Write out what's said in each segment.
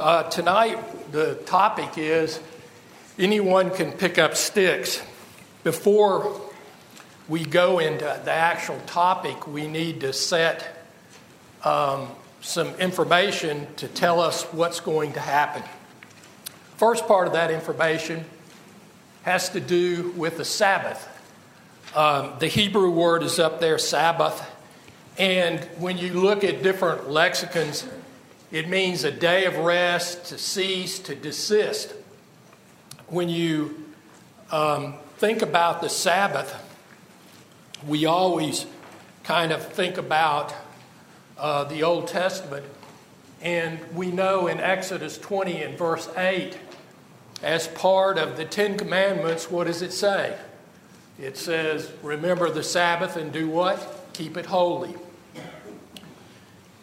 Uh, tonight, the topic is anyone can pick up sticks. Before we go into the actual topic, we need to set um, some information to tell us what's going to happen. First part of that information has to do with the Sabbath. Um, the Hebrew word is up there, Sabbath. And when you look at different lexicons, it means a day of rest, to cease, to desist. When you um, think about the Sabbath, we always kind of think about uh, the Old Testament. And we know in Exodus 20 and verse 8, as part of the Ten Commandments, what does it say? It says, Remember the Sabbath and do what? Keep it holy.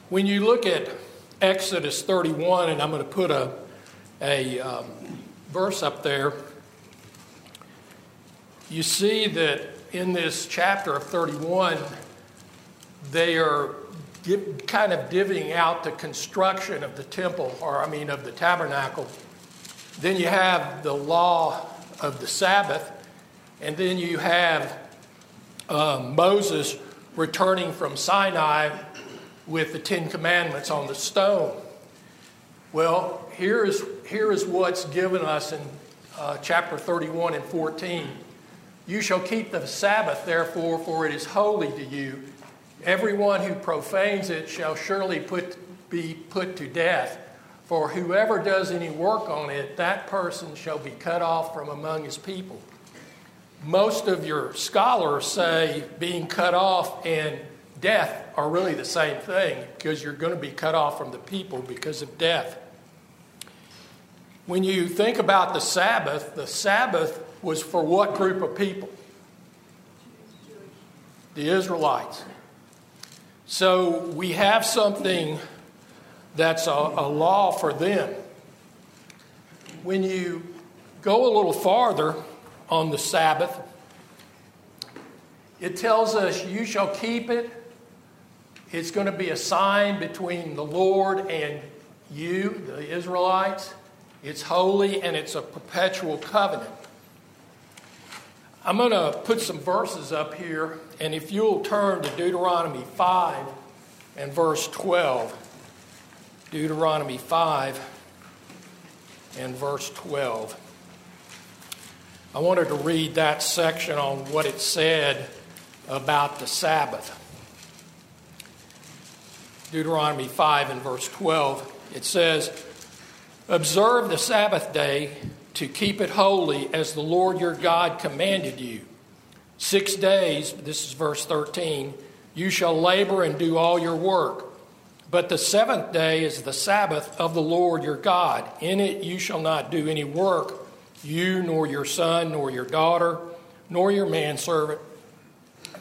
When you look at Exodus 31, and I'm going to put a, a um, verse up there, you see that in this chapter of 31, they are kind of divvying out the construction of the temple, or I mean, of the tabernacle. Then you have the law of the Sabbath, and then you have um, Moses returning from Sinai with the Ten Commandments on the stone. Well, here is, here is what's given us in uh, chapter 31 and 14. You shall keep the Sabbath, therefore, for it is holy to you. Everyone who profanes it shall surely put, be put to death. For whoever does any work on it, that person shall be cut off from among his people. Most of your scholars say being cut off and death are really the same thing because you're going to be cut off from the people because of death. When you think about the Sabbath, the Sabbath was for what group of people? The Israelites. So we have something that's a, a law for them. When you go a little farther on the Sabbath, it tells us, You shall keep it it's going to be a sign between the Lord and you, the Israelites. It's holy and it's a perpetual covenant. I'm going to put some verses up here, and if you'll turn to Deuteronomy 5 and verse 12. Deuteronomy 5 and verse 12. I wanted to read that section on what it said about the Sabbath. Deuteronomy 5 and verse 12, it says, Observe the Sabbath day to keep it holy as the Lord your God commanded you. Six days, this is verse 13, you shall labor and do all your work. But the seventh day is the Sabbath of the Lord your God. In it you shall not do any work, you, nor your son, nor your daughter, nor your manservant,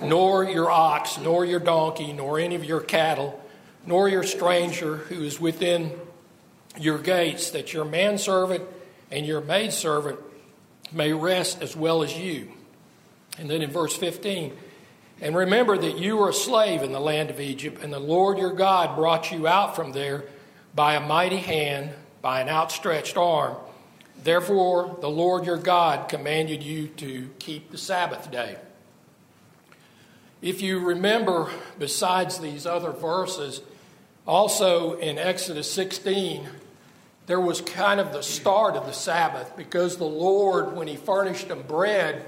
nor your ox, nor your donkey, nor any of your cattle nor your stranger who is within your gates, that your manservant and your maidservant may rest as well as you. And then in verse 15, and remember that you were a slave in the land of Egypt, and the Lord your God brought you out from there by a mighty hand, by an outstretched arm. Therefore, the Lord your God commanded you to keep the Sabbath day. If you remember, besides these other verses, also in Exodus 16, there was kind of the start of the Sabbath because the Lord, when He furnished them bread,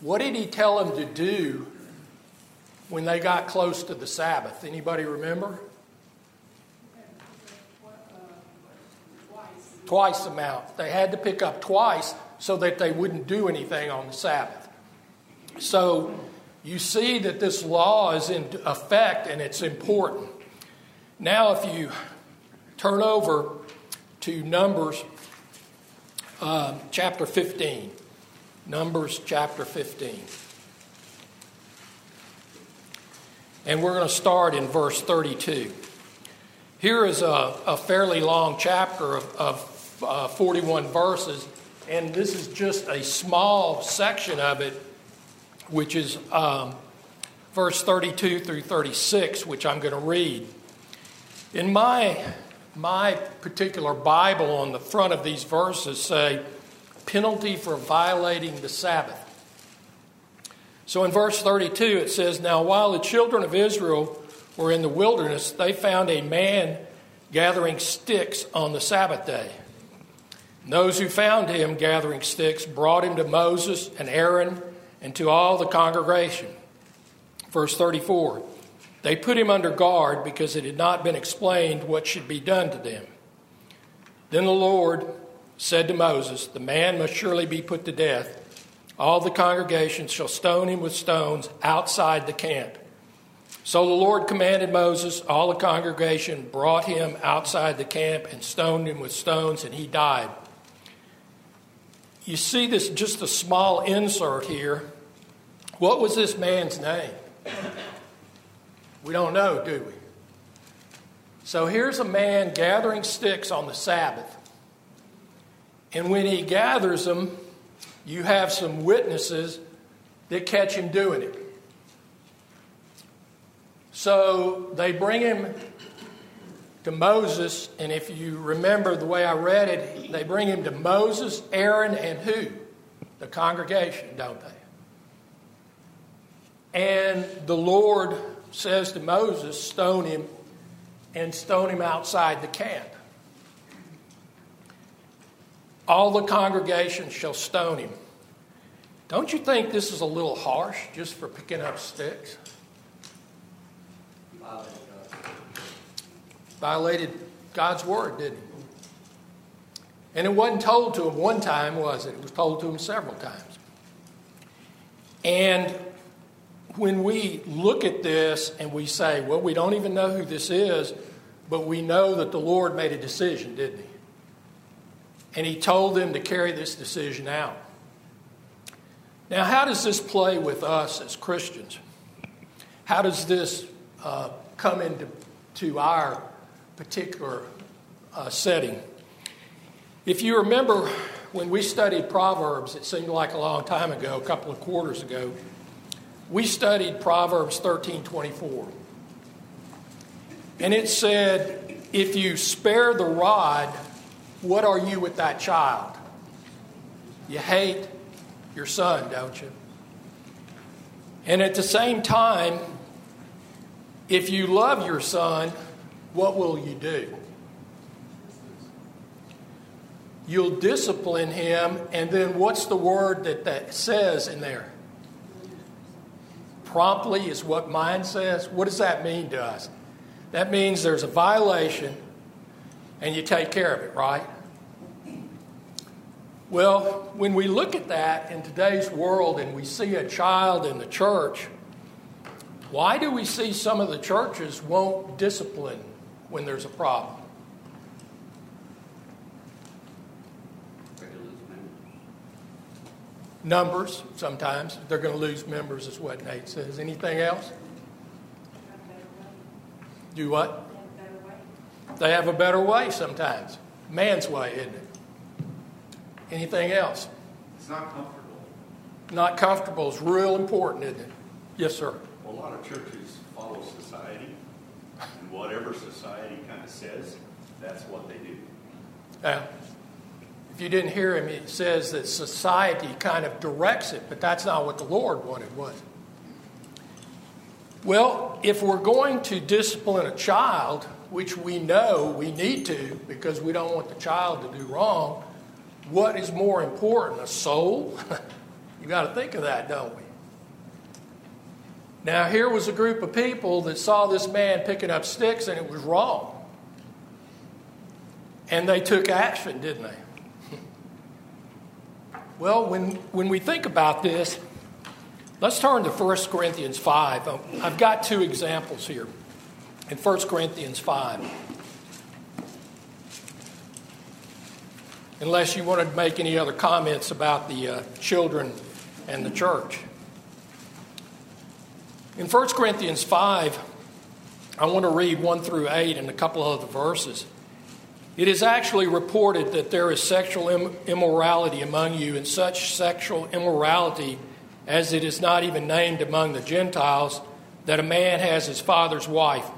what did He tell them to do when they got close to the Sabbath? Anybody remember? Twice amount. They had to pick up twice so that they wouldn't do anything on the Sabbath. So you see that this law is in effect and it's important. Now, if you turn over to Numbers uh, chapter 15, Numbers chapter 15. And we're going to start in verse 32. Here is a, a fairly long chapter of, of uh, 41 verses, and this is just a small section of it, which is um, verse 32 through 36, which I'm going to read. In my my particular Bible on the front of these verses say penalty for violating the Sabbath. So in verse 32, it says, Now while the children of Israel were in the wilderness, they found a man gathering sticks on the Sabbath day. And those who found him gathering sticks brought him to Moses and Aaron and to all the congregation. Verse 34 They put him under guard because it had not been explained what should be done to them. Then the Lord said to Moses, The man must surely be put to death all the congregation shall stone him with stones outside the camp. So the Lord commanded Moses, all the congregation brought him outside the camp and stoned him with stones, and he died. You see this just a small insert here. What was this man's name? We don't know, do we? So here's a man gathering sticks on the Sabbath. And when he gathers them, you have some witnesses that catch him doing it. So they bring him to Moses, and if you remember the way I read it, they bring him to Moses, Aaron, and who? The congregation, don't they? And the Lord says to Moses, Stone him and stone him outside the camp. All the congregation shall stone him. Don't you think this is a little harsh just for picking up sticks? Violated God's word, didn't he? And it wasn't told to him one time, was it? It was told to him several times. And when we look at this and we say, well, we don't even know who this is, but we know that the Lord made a decision, didn't he? and he told them to carry this decision out. Now, how does this play with us as Christians? How does this uh, come into to our particular uh, setting? If you remember when we studied Proverbs, it seemed like a long time ago, a couple of quarters ago, we studied Proverbs 13 24. And it said, If you spare the rod, what are you with that child? You hate your son, don't you? And at the same time, if you love your son, what will you do? You'll discipline him, and then what's the word that that says in there? Promptly is what mine says. What does that mean to us? That means there's a violation and you take care of it, right? Well, when we look at that in today's world and we see a child in the church, why do we see some of the churches won't discipline when there's a problem? Numbers, sometimes. They're going to lose members, is what Nate says. Anything else? Do what? They have a better way sometimes. Man's way, isn't it? Anything else? It's not comfortable. Not comfortable is real important, isn't it? Yes, sir. Well, a lot of churches follow society, and whatever society kind of says, that's what they do. Yeah. If you didn't hear him, he says that society kind of directs it, but that's not what the Lord wanted, was it? Well, if we're going to discipline a child, which we know we need to because we don't want the child to do wrong, what is more important, a soul? you got to think of that, don't we? Now, here was a group of people that saw this man picking up sticks and it was wrong. And they took action, didn't they? Well, when, when we think about this, let's turn to 1 Corinthians 5. I've got two examples here in 1 Corinthians 5. unless you want to make any other comments about the uh, children and the church. In 1 Corinthians 5, I want to read 1 through 8 and a couple of other verses. It is actually reported that there is sexual immorality among you, and such sexual immorality as it is not even named among the Gentiles, that a man has his father's wife.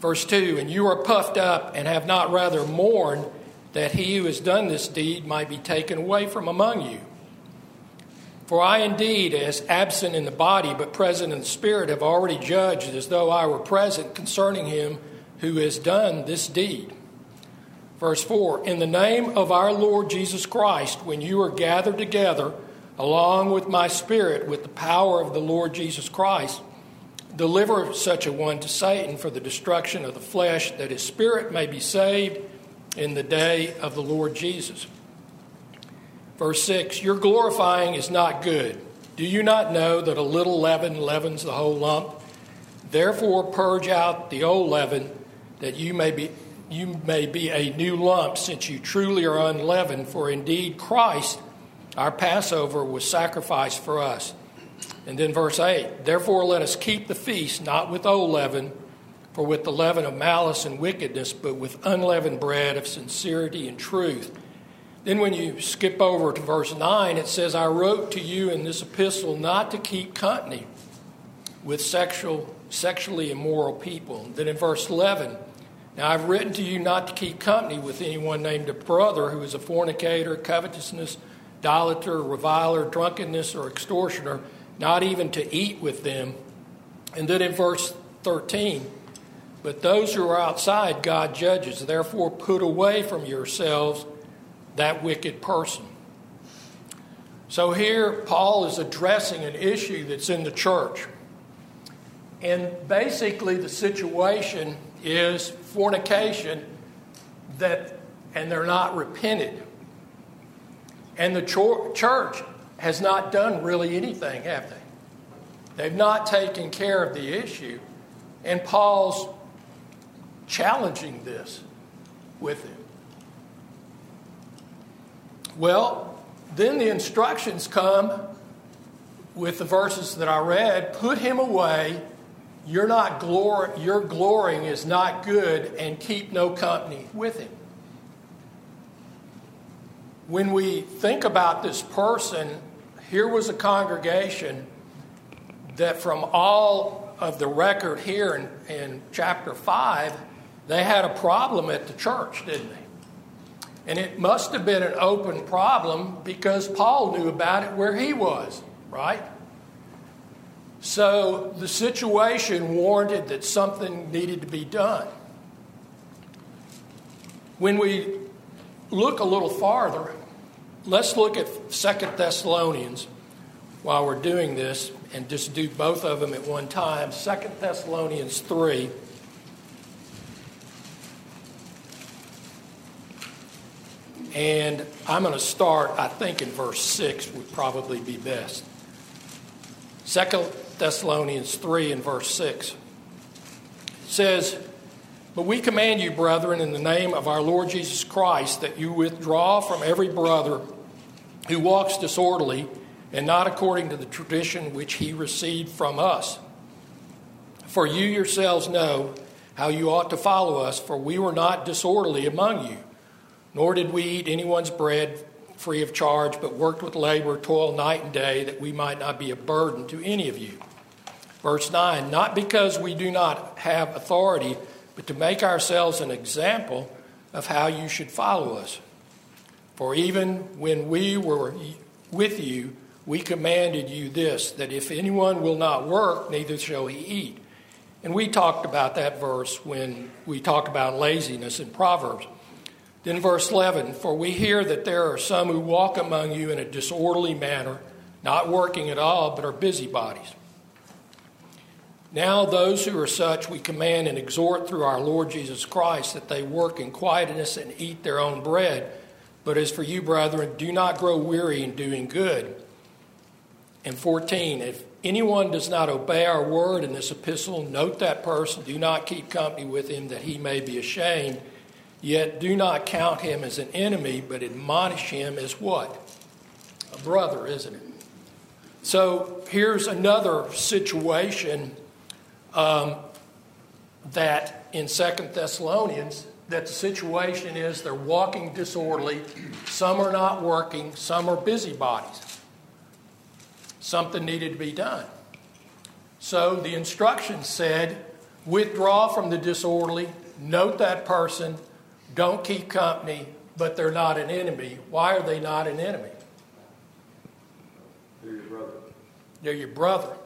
Verse 2 And you are puffed up and have not rather mourned that he who has done this deed might be taken away from among you. For I indeed, as absent in the body but present in the spirit, have already judged as though I were present concerning him who has done this deed. Verse 4 In the name of our Lord Jesus Christ, when you are gathered together, along with my spirit, with the power of the Lord Jesus Christ, deliver such a one to Satan for the destruction of the flesh, that his spirit may be saved in the day of the Lord Jesus. Verse 6 Your glorifying is not good. Do you not know that a little leaven leavens the whole lump? Therefore, purge out the old leaven, that you may be you may be a new lump, since you truly are unleavened. For indeed, Christ, our Passover, was sacrificed for us. And then verse 8 Therefore, let us keep the feast not with old leaven, for with the leaven of malice and wickedness, but with unleavened bread of sincerity and truth. Then, when you skip over to verse 9, it says, I wrote to you in this epistle not to keep company with sexual, sexually immoral people. Then in verse 11, now I've written to you not to keep company with anyone named a brother who is a fornicator, covetousness, idolater, reviler, drunkenness, or extortioner, not even to eat with them. And then in verse 13, but those who are outside God judges. Therefore, put away from yourselves that wicked person. So here, Paul is addressing an issue that's in the church. And basically, the situation is fornication that, and they're not repented. And the church has not done really anything, have they? They've not taken care of the issue. And Paul's challenging this with him. Well, then the instructions come with the verses that I read put him away. You're not glor- your glorying is not good, and keep no company with him. When we think about this person, here was a congregation that, from all of the record here in, in chapter 5, they had a problem at the church, didn't they? And it must have been an open problem because Paul knew about it where he was, right? So the situation warranted that something needed to be done. When we look a little farther, let's look at Second Thessalonians while we're doing this and just do both of them at one time. Second Thessalonians 3. And I'm going to start, I think, in verse 6 would probably be best. Second Thessalonians 3 and verse 6 says, But we command you, brethren, in the name of our Lord Jesus Christ, that you withdraw from every brother who walks disorderly and not according to the tradition which he received from us. For you yourselves know how you ought to follow us, for we were not disorderly among you, nor did we eat anyone's bread free of charge, but worked with labor, toil night and day, that we might not be a burden to any of you. Verse 9 Not because we do not have authority, but to make ourselves an example of how you should follow us. For even when we were with you, we commanded you this that if anyone will not work, neither shall he eat. And we talked about that verse when we talked about laziness in Proverbs. Then, verse 11 For we hear that there are some who walk among you in a disorderly manner, not working at all, but are busybodies. Now, those who are such, we command and exhort through our Lord Jesus Christ that they work in quietness and eat their own bread but as for you, brethren, do not grow weary in doing good. And 14, if anyone does not obey our word in this epistle, note that person, do not keep company with him that he may be ashamed. Yet do not count him as an enemy, but admonish him as what? A brother, isn't it? So here's another situation um, that in Second Thessalonians that the situation is they're walking disorderly, some are not working, some are busybodies. Something needed to be done. So the instruction said, withdraw from the disorderly, note that person, don't keep company, but they're not an enemy. Why are they not an enemy? They're your brother. They're your brother.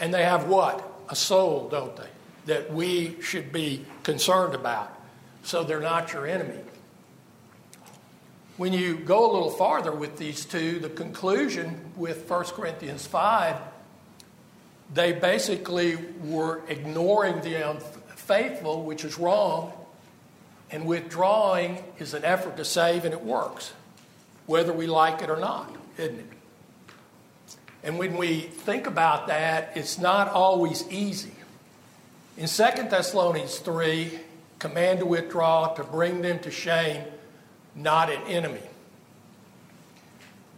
And they have what? A soul, don't they? That we should be concerned about. So they're not your enemy. When you go a little farther with these two, the conclusion with 1 Corinthians 5, they basically were ignoring the unfaithful, which is wrong, and withdrawing is an effort to save, and it works, whether we like it or not, isn't it? And when we think about that, it's not always easy. In 2 Thessalonians 3, command to withdraw, to bring them to shame, not an enemy.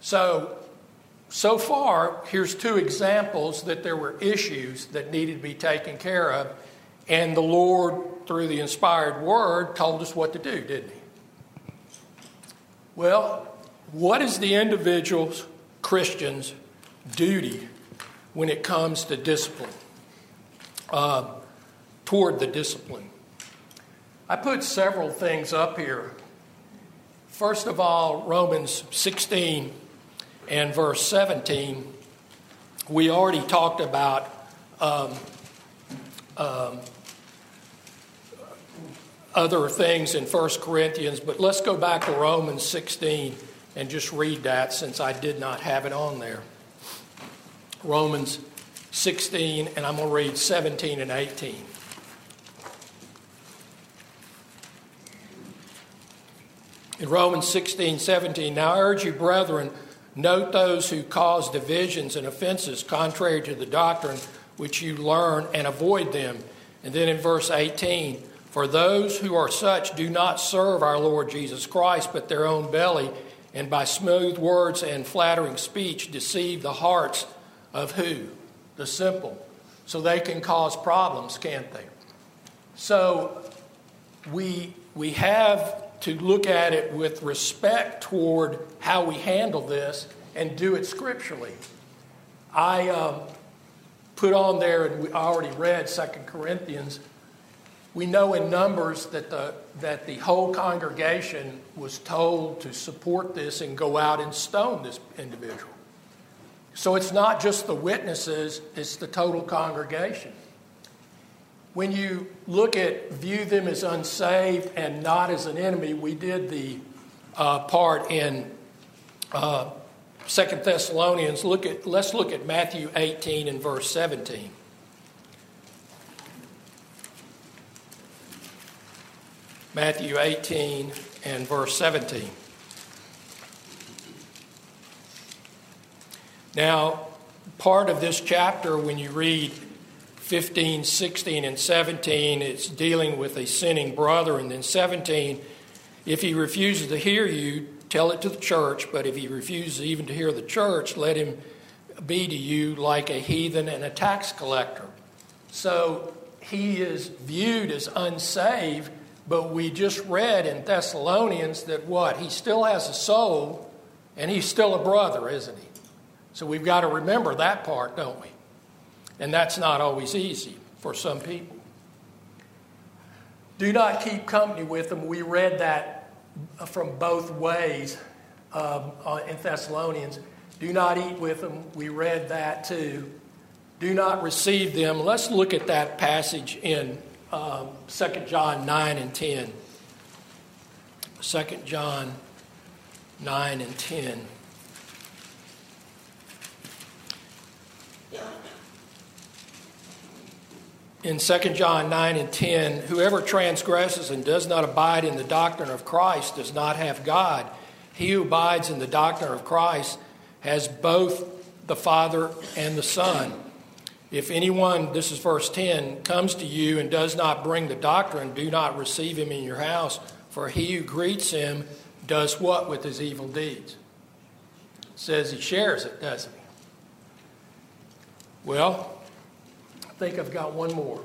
So, so far, here's two examples that there were issues that needed to be taken care of, and the Lord, through the inspired word, told us what to do, didn't He? Well, what is the individual's, Christian's, duty when it comes to discipline, uh, toward the discipline? I put several things up here. First of all, Romans 16 and verse 17, we already talked about um, um, other things in 1 Corinthians, but let's go back to Romans 16 and just read that since I did not have it on there. Romans 16, and I'm going to read 17 and 18. In Romans 16, 17, now I urge you, brethren, note those who cause divisions and offenses contrary to the doctrine which you learn and avoid them. And then in verse 18, for those who are such do not serve our Lord Jesus Christ, but their own belly, and by smooth words and flattering speech deceive the hearts of who? The simple. So they can cause problems, can't they? So we, we have to look at it with respect toward how we handle this and do it scripturally. I um, put on there, and we already read Second Corinthians. We know in Numbers that the, that the whole congregation was told to support this and go out and stone this individual. So it's not just the witnesses, it's the total congregation. When you look at view them as unsaved and not as an enemy, we did the uh, part in uh, Second Thessalonians. Look at let's look at Matthew 18 and verse 17. Matthew 18 and verse 17. Now, part of this chapter, when you read 15, 16, and 17, it's dealing with a sinning brother. And then 17, if he refuses to hear you, tell it to the church. But if he refuses even to hear the church, let him be to you like a heathen and a tax collector. So he is viewed as unsaved, but we just read in Thessalonians that what? He still has a soul and he's still a brother, isn't he? So we've got to remember that part, don't we? And that's not always easy for some people. Do not keep company with them. We read that from both ways um, uh, in Thessalonians. Do not eat with them. We read that too. Do not receive them. Let's look at that passage in um, 2 John 9 and 10. 2 John 9 and 10. In 2 John 9 and 10 whoever transgresses and does not abide in the doctrine of Christ does not have God. He who abides in the doctrine of Christ has both the Father and the Son. If anyone, this is verse 10, comes to you and does not bring the doctrine, do not receive him in your house, for he who greets him does what with his evil deeds? says he shares it, doesn't he? I think I've got one more.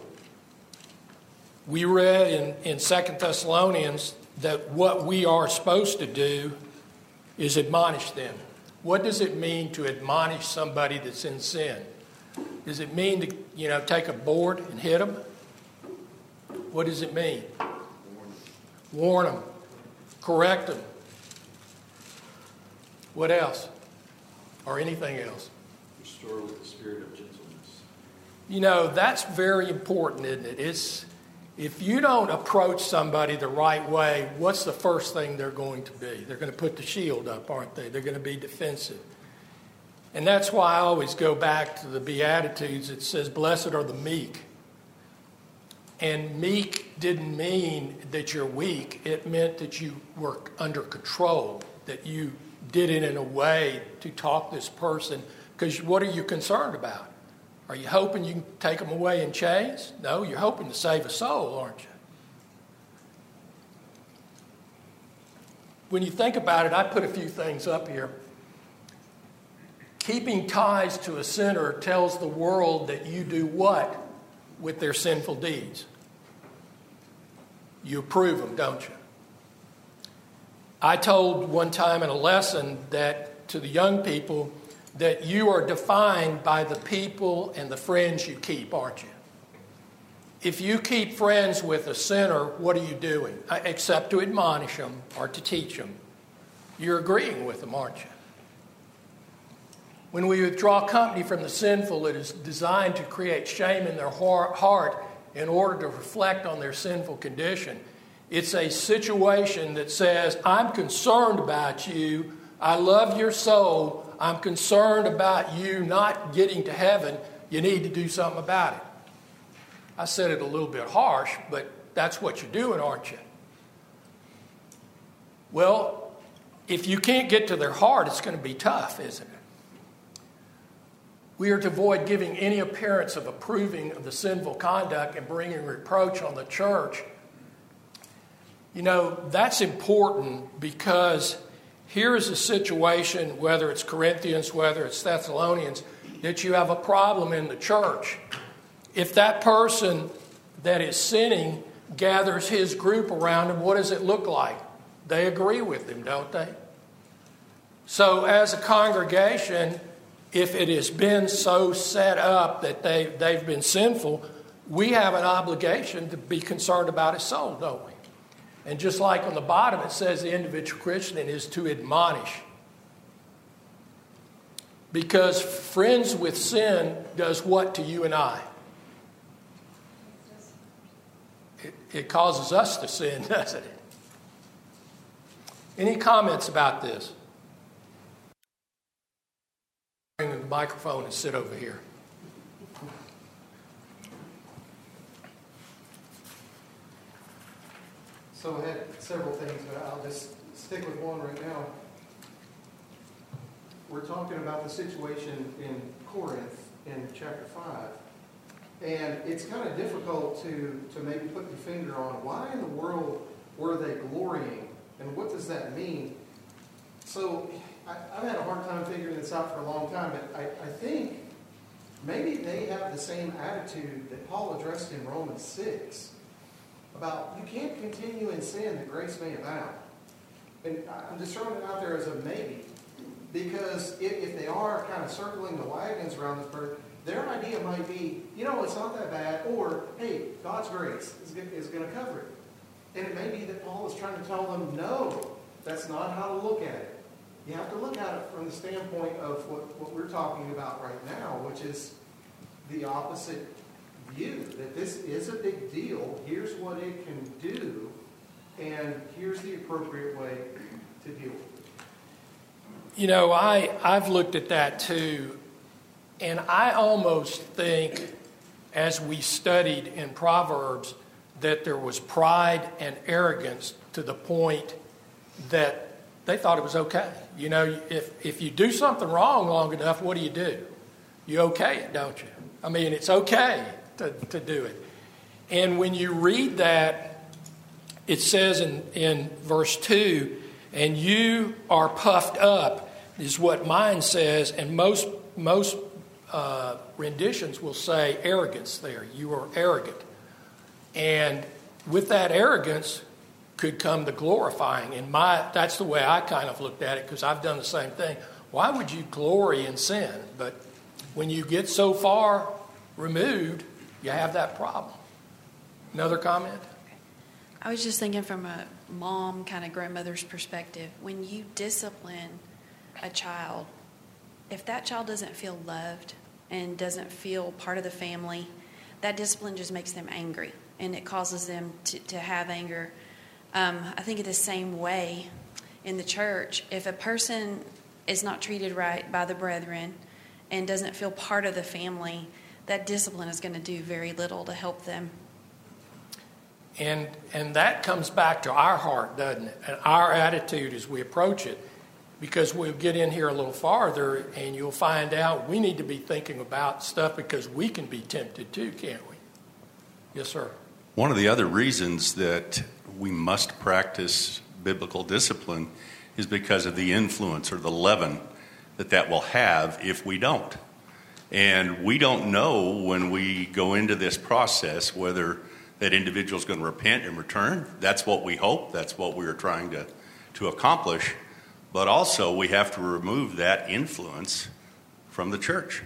We read in, in 2 Thessalonians that what we are supposed to do is admonish them. What does it mean to admonish somebody that's in sin? Does it mean to, you know, take a board and hit them? What does it mean? Warn them, correct them. What else? Or anything else? Restore with the spirit of gentleness. You know, that's very important, isn't it? It's if you don't approach somebody the right way, what's the first thing they're going to be? They're going to put the shield up, aren't they? They're going to be defensive. And that's why I always go back to the Beatitudes. It says, Blessed are the meek. And meek didn't mean that you're weak, it meant that you were under control, that you did it in a way to talk this person. Because what are you concerned about? Are you hoping you can take them away in chains? No, you're hoping to save a soul, aren't you? When you think about it, I put a few things up here. Keeping ties to a sinner tells the world that you do what with their sinful deeds? You approve them, don't you? I told one time in a lesson that to the young people that you are defined by the people and the friends you keep, aren't you? If you keep friends with a sinner, what are you doing? Except to admonish them or to teach them. You're agreeing with them, aren't you? When we withdraw company from the sinful, it is designed to create shame in their heart in order to reflect on their sinful condition. It's a situation that says, I'm concerned about you. I love your soul. I'm concerned about you not getting to heaven. You need to do something about it. I said it a little bit harsh, but that's what you're doing, aren't you? Well, if you can't get to their heart, it's going to be tough, isn't it? We are to avoid giving any appearance of approving of the sinful conduct and bringing reproach on the church. You know, that's important because here is a situation, whether it's Corinthians, whether it's Thessalonians, that you have a problem in the church. If that person that is sinning gathers his group around him, what does it look like? They agree with him, don't they? So, as a congregation, if it has been so set up that they, they've been sinful, we have an obligation to be concerned about his soul, don't we? And just like on the bottom, it says the individual Christian is to admonish. Because friends with sin does what to you and I? It, it causes us to sin, doesn't it? Any comments about this? bring the microphone and sit over here. So I had several things, but I'll just stick with one right now. We're talking about the situation in Corinth in chapter 5. And it's kind of difficult to, to maybe put your finger on why in the world were they glorying and what does that mean? So I, have had a hard time figuring this out for a long time, but I, I think maybe they have the same attitude that Paul addressed in Romans 6 about you can't continue in sin that grace may abound. And I'm just throwing it out there as a maybe. Because if, if they are kind of circling the wagons around this person, their idea might be, you know, it's not that bad, or, hey, God's grace is, is going to cover it. And it may be that Paul is trying to tell them, no, that's not how to look at it. You have to look at it from the standpoint of what, what we're talking about right now, which is the opposite view that this is a big deal. Here's what it can do, and here's the appropriate way to deal with it. You know, I, I've looked at that too, and I almost think as we studied in Proverbs that there was pride and arrogance to the point that they thought it was okay. You know, if, if you do something wrong long enough, what do you do? You okay it, don't you? I mean, it's okay to, to do it. And when you read that, it says in, in verse 2 and you are puffed up, is what mine says, and most, most uh, renditions will say arrogance there. You are arrogant. And with that arrogance, could come the glorifying. And my that's the way I kind of looked at it because I've done the same thing. Why would you glory in sin? But When you get so far removed, you have that problem. Another comment? I was just thinking from a mom, kind of grandmother's perspective. When you discipline a child, if that child doesn't feel loved and doesn't feel part of the family, that discipline just makes them angry and it causes them to, to have anger. Um, I think in the same way in the church, if a person is not treated right by the brethren and doesn't feel part of the family, that discipline is going to do very little to help them. And, and that comes back to our heart, doesn't it? And our attitude as we approach it. Because we'll get in here a little farther and you'll find out we need to be thinking about stuff because we can be tempted too, can't we? Yes, sir. One of the other reasons that we must practice biblical discipline is because of the influence or the leaven that that will have if we don't. And we don't know when we go into this process whether that individual is going to repent and return. That's what we hope, that's what we are trying to, to accomplish. But also, we have to remove that influence from the church.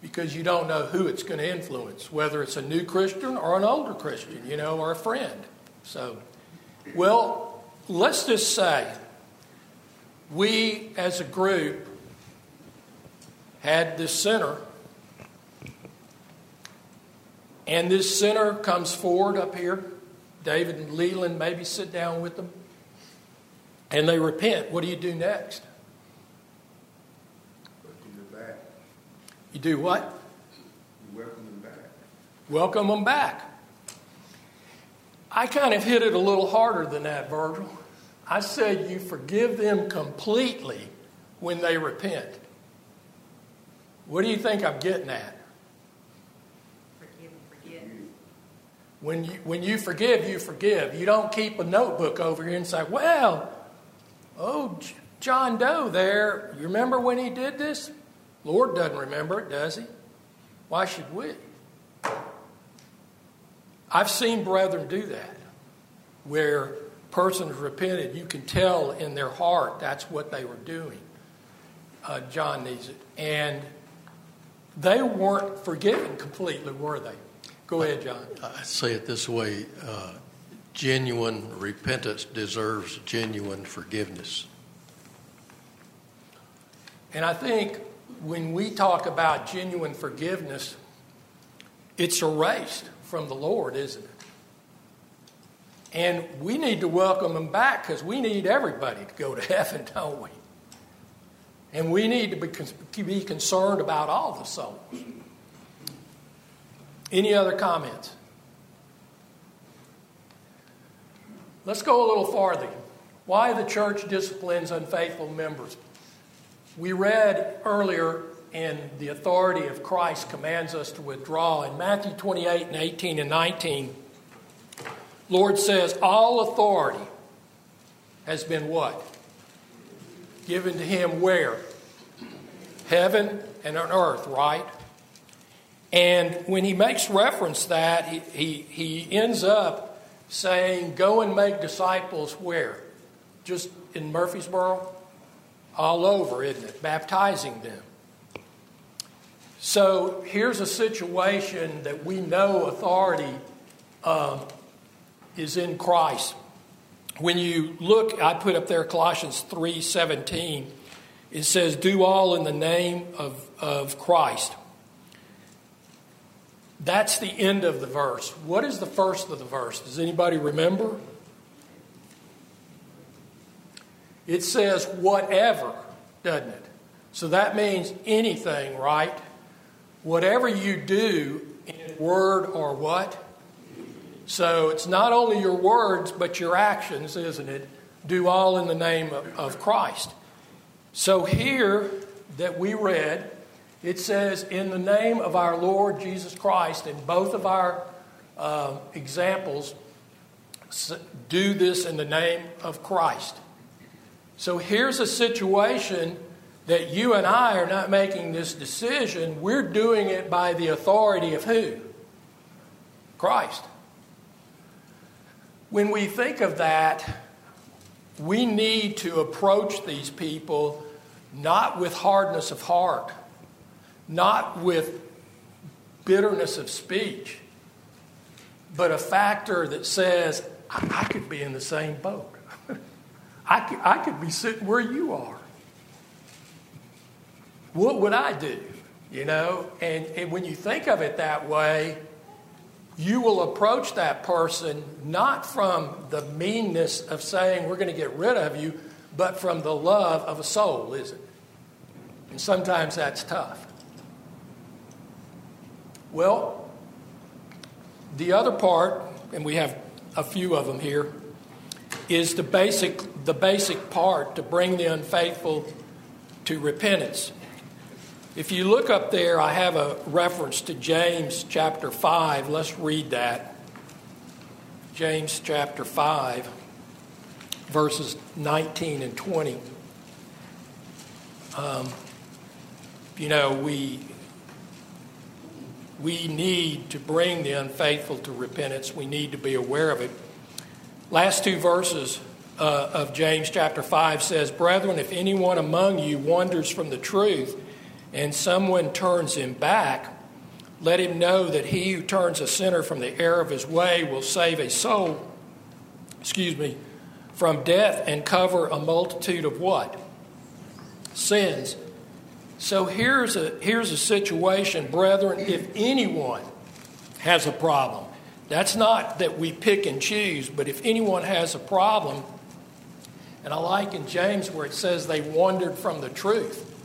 Because you don't know who it's going to influence, whether it's a new Christian or an older Christian, you know, or a friend. So, well, let's just say we as a group had this sinner, and this sinner comes forward up here. David and Leland maybe sit down with them and they repent, what do you do next? Welcome them back. You do what? You welcome them back. Welcome them back. I kind of hit it a little harder than that, Virgil. I said you forgive them completely when they repent. What do you think I'm getting at? Forgive forget. When you, when you forgive, you forgive. You don't keep a notebook over here and say, well, Oh, John Doe there, you remember when he did this? Lord doesn't remember it, does he? Why should we? I've seen brethren do that, where persons repented. You can tell in their heart that's what they were doing. Uh, John needs it. And they weren't forgiven completely, were they? Go ahead, John. I say it this way uh, genuine repentance deserves genuine forgiveness. And I think when we talk about genuine forgiveness, it's erased from the Lord, isn't it? And we need to welcome them back because we need everybody to go to heaven, don't we? And we need to be, concerned about all the souls. Any other comments? Let's go a little farther. Why the church disciplines unfaithful members. We read earlier in the authority of Christ commands us to withdraw. In Matthew 28 and 18 and 19, Lord says, All authority has been what? Given to him where? Heaven and on earth, right? And when he makes reference that, he, he, he ends up saying, Go and make disciples where? Just in Murfreesboro? All over, isn't it? Baptizing them. So here's a situation that we know authority um, is in Christ. When you look, I put up there Colossians 3:17. It says, "Do all in the name of, of Christ." That's the end of the verse. What is the first of the verse? Does anybody remember? It says whatever, doesn't it? So that means anything, right? Whatever you do in word or what? So it's not only your words, but your actions, isn't it? Do all in the name of, of Christ. So here that we read, it says, in the name of our Lord Jesus Christ, in both of our uh, examples, do this in the name of Christ. So here's a situation that you and I are not making this decision. We're doing it by the authority of who? Christ. When we think of that, we need to approach these people not with hardness of heart not with bitterness of speech, but a factor that says, I, could be in the same boat. I, could, I could be sitting where you are. What would I do? You know, and, and when you think of it that way, you will approach that person not from the meanness of saying we're going to get rid of you, but from the love of a soul, is it? And sometimes that's tough. Well, the other part, and we have a few of them here, is the basic, the basic part to bring the unfaithful to repentance. If you look up there, I have a reference to James chapter 5. Let's read that. James chapter 5, verses 19 and 20. Um, you know, we we need to bring the unfaithful to repentance. We need to be aware of it. Last two verses uh, of James chapter 5 says, Brethren, if anyone among you wanders from the truth and someone turns him back, let him know that he who turns a sinner from the error of his way will save a soul, excuse me, from death and cover a multitude of what? Sins. So here's a, here's a situation, brethren, if anyone has a problem, that's not that we pick and choose, but if anyone has a problem, and I like in James where it says they wandered from the truth.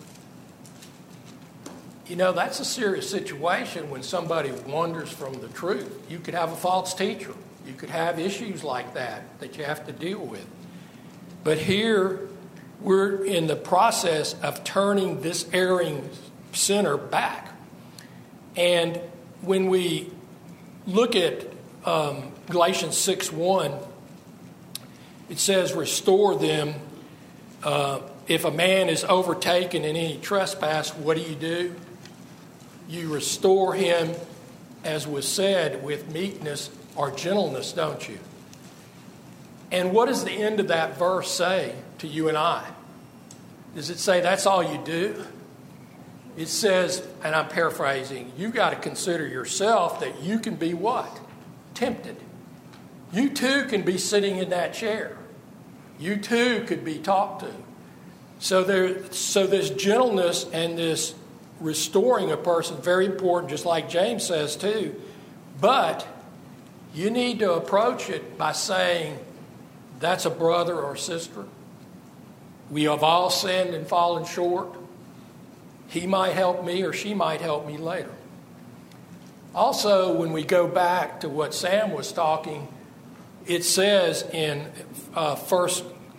You know, that's a serious situation when somebody wanders from the truth. You could have a false teacher. You could have issues like that that you have to deal with. But here, we're in the process of turning this erring sinner back. And when we look at um, Galatians 6 1, it says, Restore them. Uh, if a man is overtaken in any trespass, what do you do? You restore him, as was said, with meekness or gentleness, don't you? And what does the end of that verse say? to you and I? Does it say that's all you do? It says, and I'm paraphrasing, you got to consider yourself that you can be what? Tempted. You too can be sitting in that chair. You too could be talked to. So there, so this gentleness and this restoring a person very important, just like James says too. But you need to approach it by saying, "That's a brother or sister. We have all sinned and fallen short. He might help me or she might help me later. Also, when we go back to what Sam was talking, it says in uh, 1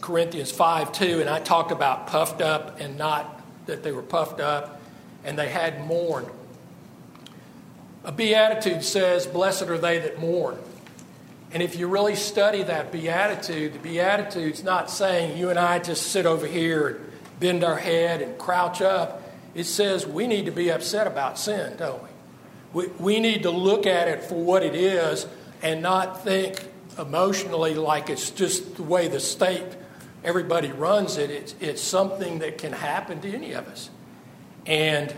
Corinthians 5 2, and I talked about puffed up and not that they were puffed up and they had mourned. A beatitude says, Blessed are they that mourn. And if you really study that beatitude, the beatitude's not saying you and I just sit over here and bend our head and crouch up. It says we need to be upset about sin, don't we? We, we need to look at it for what it is and not think emotionally like it's just the way the state, everybody runs it. It's, it's something that can happen to any of us. And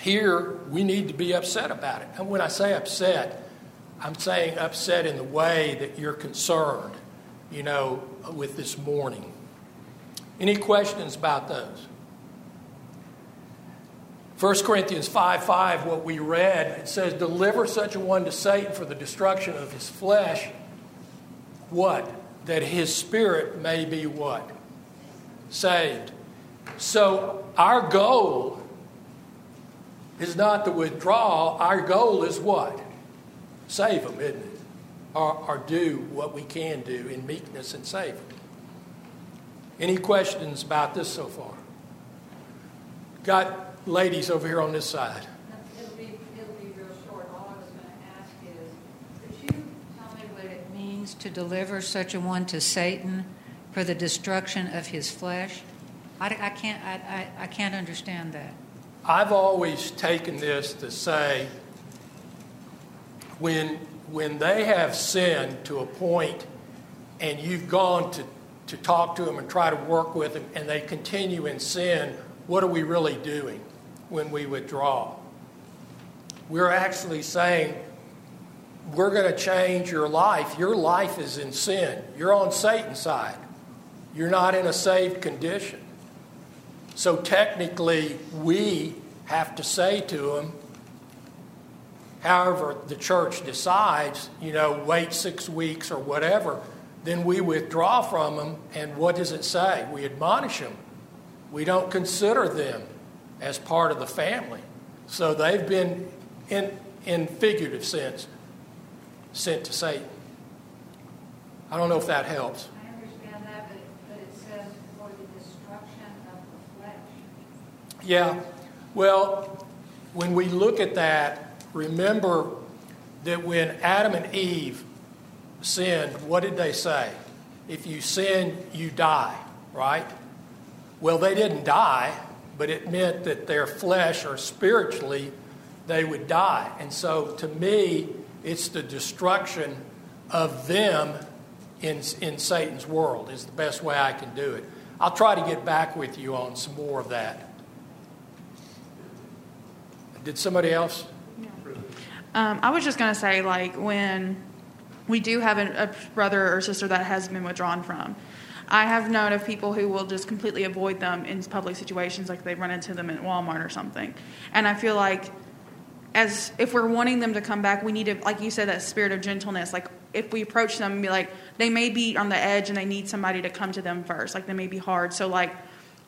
here, we need to be upset about it. And when I say upset, I'm saying upset in the way that you're concerned, you know, with this morning. Any questions about those? 1 Corinthians 5 5, what we read, it says, Deliver such a one to Satan for the destruction of his flesh. What? That his spirit may be what? Saved. So our goal is not to withdraw, our goal is what? save them, isn't it? Or, or do what we can do in meekness and save them. Any questions about this so far? Got ladies over here on this side. It'll be, it'll be real short. All I was going to ask is, could you tell me what it means to deliver such a one to Satan for the destruction of his flesh? I, I can't, I, I, I can't understand that. I've always taken this to say when, when they have sinned to a point and you've gone to, to talk to them and try to work with them and they continue in sin, what are we really doing? when we withdraw. We're actually saying, we're going to change your life. Your life is in sin. You're on Satan's side. You're not in a saved condition. So technically, we have to say to them, however the church decides, you know, wait six weeks or whatever, then we withdraw from them. And what does it say? We admonish them. We don't consider them as part of the family. So they've been, in, in figurative sense, sent to Satan. I don't know if that helps. I understand that, but, but it says for the destruction of the flesh. Yeah. Well, when we look at that, remember that when Adam and Eve sinned, what did they say? If you sin, you die, right? Well, they didn't die, but it meant that their flesh or spiritually they would die. And so to me, it's the destruction of them in, in Satan's world, is the best way I can do it. I'll try to get back with you on some more of that. Did somebody else? Um, I was just going to say, like, when we do have a, a brother or sister that has been withdrawn from, I have known of people who will just completely avoid them in public situations, like they run into them at Walmart or something. And I feel like, as if we're wanting them to come back, we need to, like you said, that spirit of gentleness. Like if we approach them and be like, they may be on the edge and they need somebody to come to them first. Like they may be hard. So like,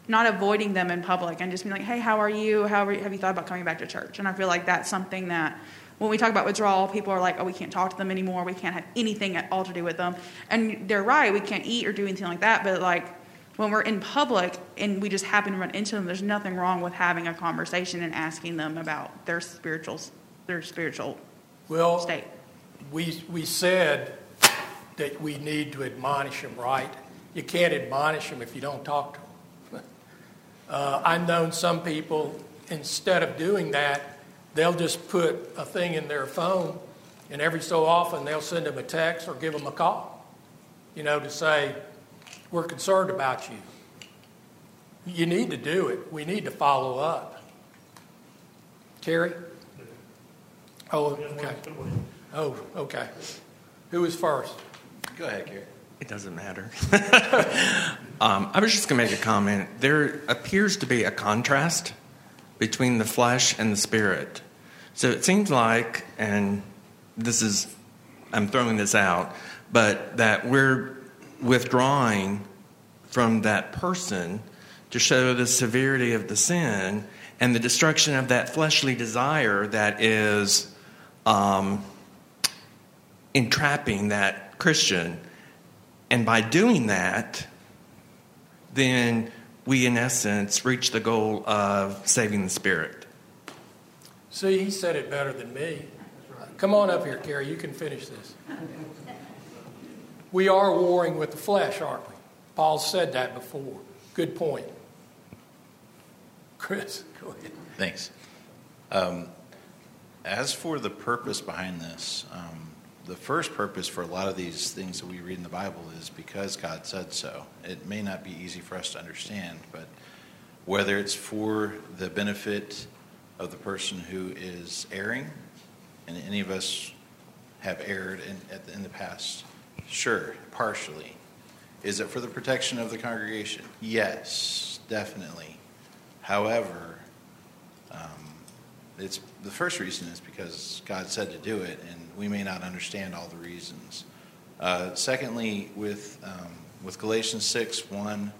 not avoiding them in public and just being like, hey, how are you? How are you? have you thought about coming back to church? And I feel like that's something that when we talk about withdrawal, people are like, oh, we can't talk to them anymore. We can't have anything at all to do with them. And they're right. We can't eat or do anything like that. But like when we're in public and we just happen to run into them, there's nothing wrong with having a conversation and asking them about their spiritual, their spiritual Well, state. we, we said that we need to admonish them, right? You can't admonish them if you don't talk to them. Uh, I've known some people, instead of doing that, they'll just put a thing in their phone, and every so often they'll send them a text or give them a call, you know, to say, We're concerned about you. You need to do it. We need to follow up. Terry? Oh, okay. Oh, okay. Who was first? Go ahead, Gary. It doesn't matter. um, I was just going to make a comment. There appears to be a contrast between the flesh and the spirit. So it seems like, and this is, I'm throwing this out, but that we're withdrawing from that person to show the severity of the sin and the destruction of that fleshly desire that is um, entrapping that Christian. And by doing that, then we, in essence, reach the goal of saving the spirit. See, he said it better than me. Come on up here, Gary. You can finish this. We are warring with the flesh, aren't we? Paul said that before. Good point. Chris, go ahead. Thanks. Um, as for the purpose behind this, um, the first purpose for a lot of these things that we read in the Bible is because God said so. It may not be easy for us to understand, but whether it's for the benefit of the person who is erring, and any of us have erred in, in the past, sure, partially. Is it for the protection of the congregation? Yes, definitely. However, um, it's the first reason is because God said to do it, and we may not understand all the reasons. Uh, secondly, with um, with Galatians six one,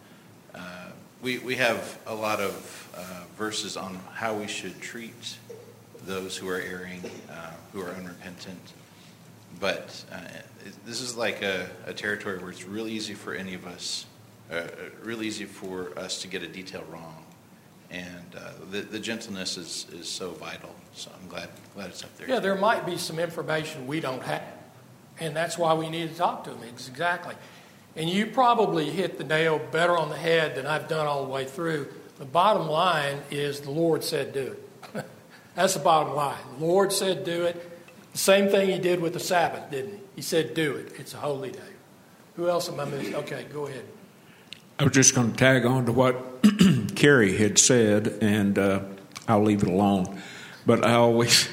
uh, we we have a lot of uh, verses on how we should treat those who are erring, uh, who are unrepentant. But uh, this is like a, a, territory where it's real easy for any of us, uh, real easy for us to get a detail wrong and uh, the, the gentleness is, is so vital. So I'm glad glad it's up there. Yeah, there might be some information we don't have, and that's why we need to talk to them. Exactly. And you probably hit the nail better on the head than I've done all the way through. The bottom line is the Lord said do it. that's the bottom line. The Lord said do it. The same thing He did with the Sabbath, didn't He? He said do it. It's a holy day. Who else am I missing? Okay, go ahead. I was just going to tag on to what Kerry had said, and uh, I'll leave it alone. But I always,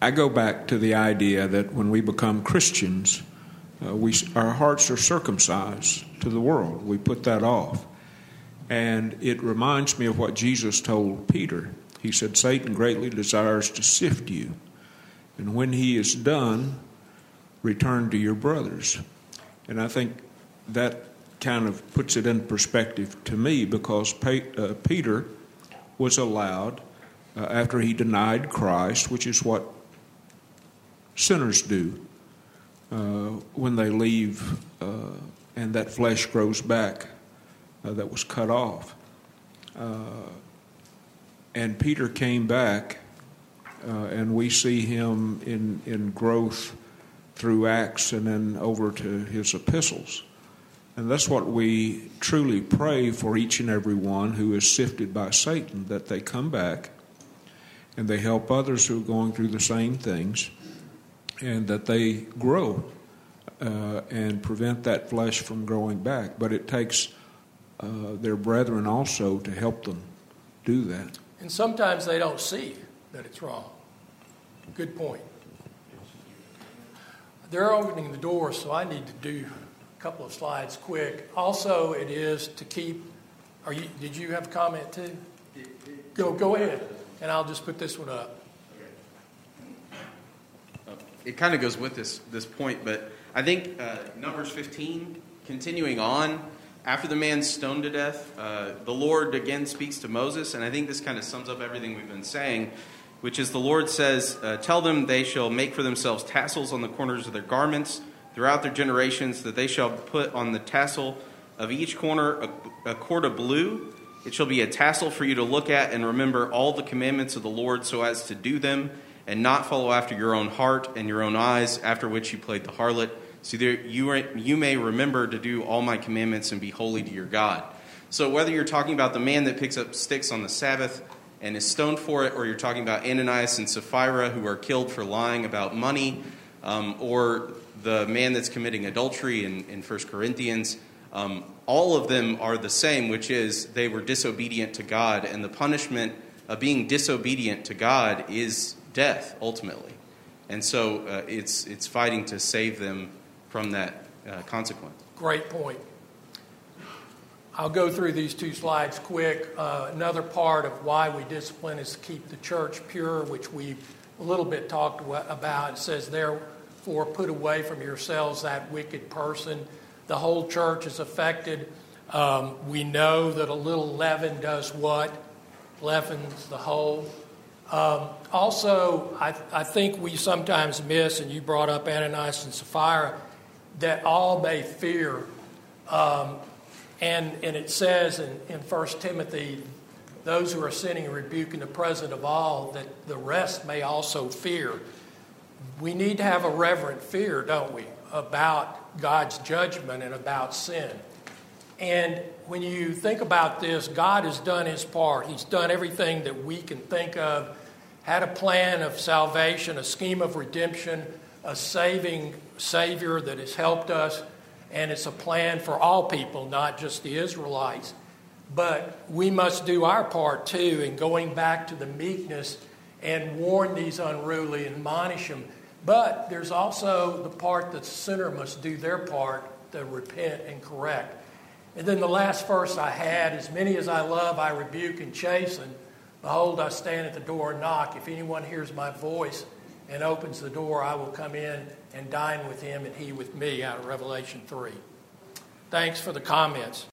I go back to the idea that when we become Christians, uh, we, our hearts are circumcised to the world. We put that off. And it reminds me of what Jesus told Peter. He said, Satan greatly desires to sift you. And when he is done, return to your brothers. And I think that kind of puts it in perspective to me because uh, Peter was allowed, uh, after he denied Christ, which is what sinners do uh, when they leave uh, and that flesh grows back uh, that was cut off. Uh, and Peter came back, and we see him in, in growth through Acts and then over to his epistles. And that's what we truly pray for each and every one who is sifted by Satan, that they come back and they help others who are going through the same things and that they grow uh, and prevent that flesh from growing back. But it takes uh, their brethren also to help them do that. And sometimes they don't see that it's wrong. Good point. They're opening the door, so I need to do couple of slides quick. Also, it is to keep. Are you? Did you have a comment too? Go go ahead, and I'll just put this one up. It kind of goes with this this point, but I think uh, Numbers 15, continuing on, after the man stoned to death, uh, the Lord again speaks to Moses, and I think this kind of sums up everything we've been saying, which is the Lord says, uh, "Tell them they shall make for themselves tassels on the corners of their garments." Throughout their generations, that they shall put on the tassel of each corner a, a cord of blue. It shall be a tassel for you to look at and remember all the commandments of the Lord so as to do them, and not follow after your own heart and your own eyes, after which you played the harlot. So that you, you may remember to do all my commandments and be holy to your God. So, whether you're talking about the man that picks up sticks on the Sabbath and is stoned for it, or you're talking about Ananias and Sapphira who are killed for lying about money, um, or the man that's committing adultery in, in 1 Corinthians, um, all of them are the same, which is they were disobedient to God, and the punishment of being disobedient to God is death, ultimately. And so uh, it's, it's fighting to save them from that uh, consequence. Great point. I'll go through these two slides quick. Uh, another part of why we discipline is to keep the church pure, which we've a little bit talked about. It says there, for put away from yourselves that wicked person. The whole church is affected. Um, we know that a little leaven does what? Leavens the whole. Um, also, I, I, think we sometimes miss, and you brought up Ananias and Sapphira, that all may fear. Um, and, and it says in, in 1 Timothy, those who are sinning and rebuking the president of all, that the rest may also fear we need to have a reverent fear, don't we, about God's judgment and about sin. And when you think about this, God has done his part. He's done everything that we can think of, had a plan of salvation, a scheme of redemption, a saving Savior that has helped us, and it's a plan for all people, not just the Israelites. But we must do our part too in going back to the meekness and warn these unruly and admonish them but there's also the part that the sinner must do their part to repent and correct. And then the last verse I had As many as I love, I rebuke and chasten. Behold, I stand at the door and knock. If anyone hears my voice and opens the door, I will come in and dine with him and he with me, out of Revelation 3. Thanks for the comments.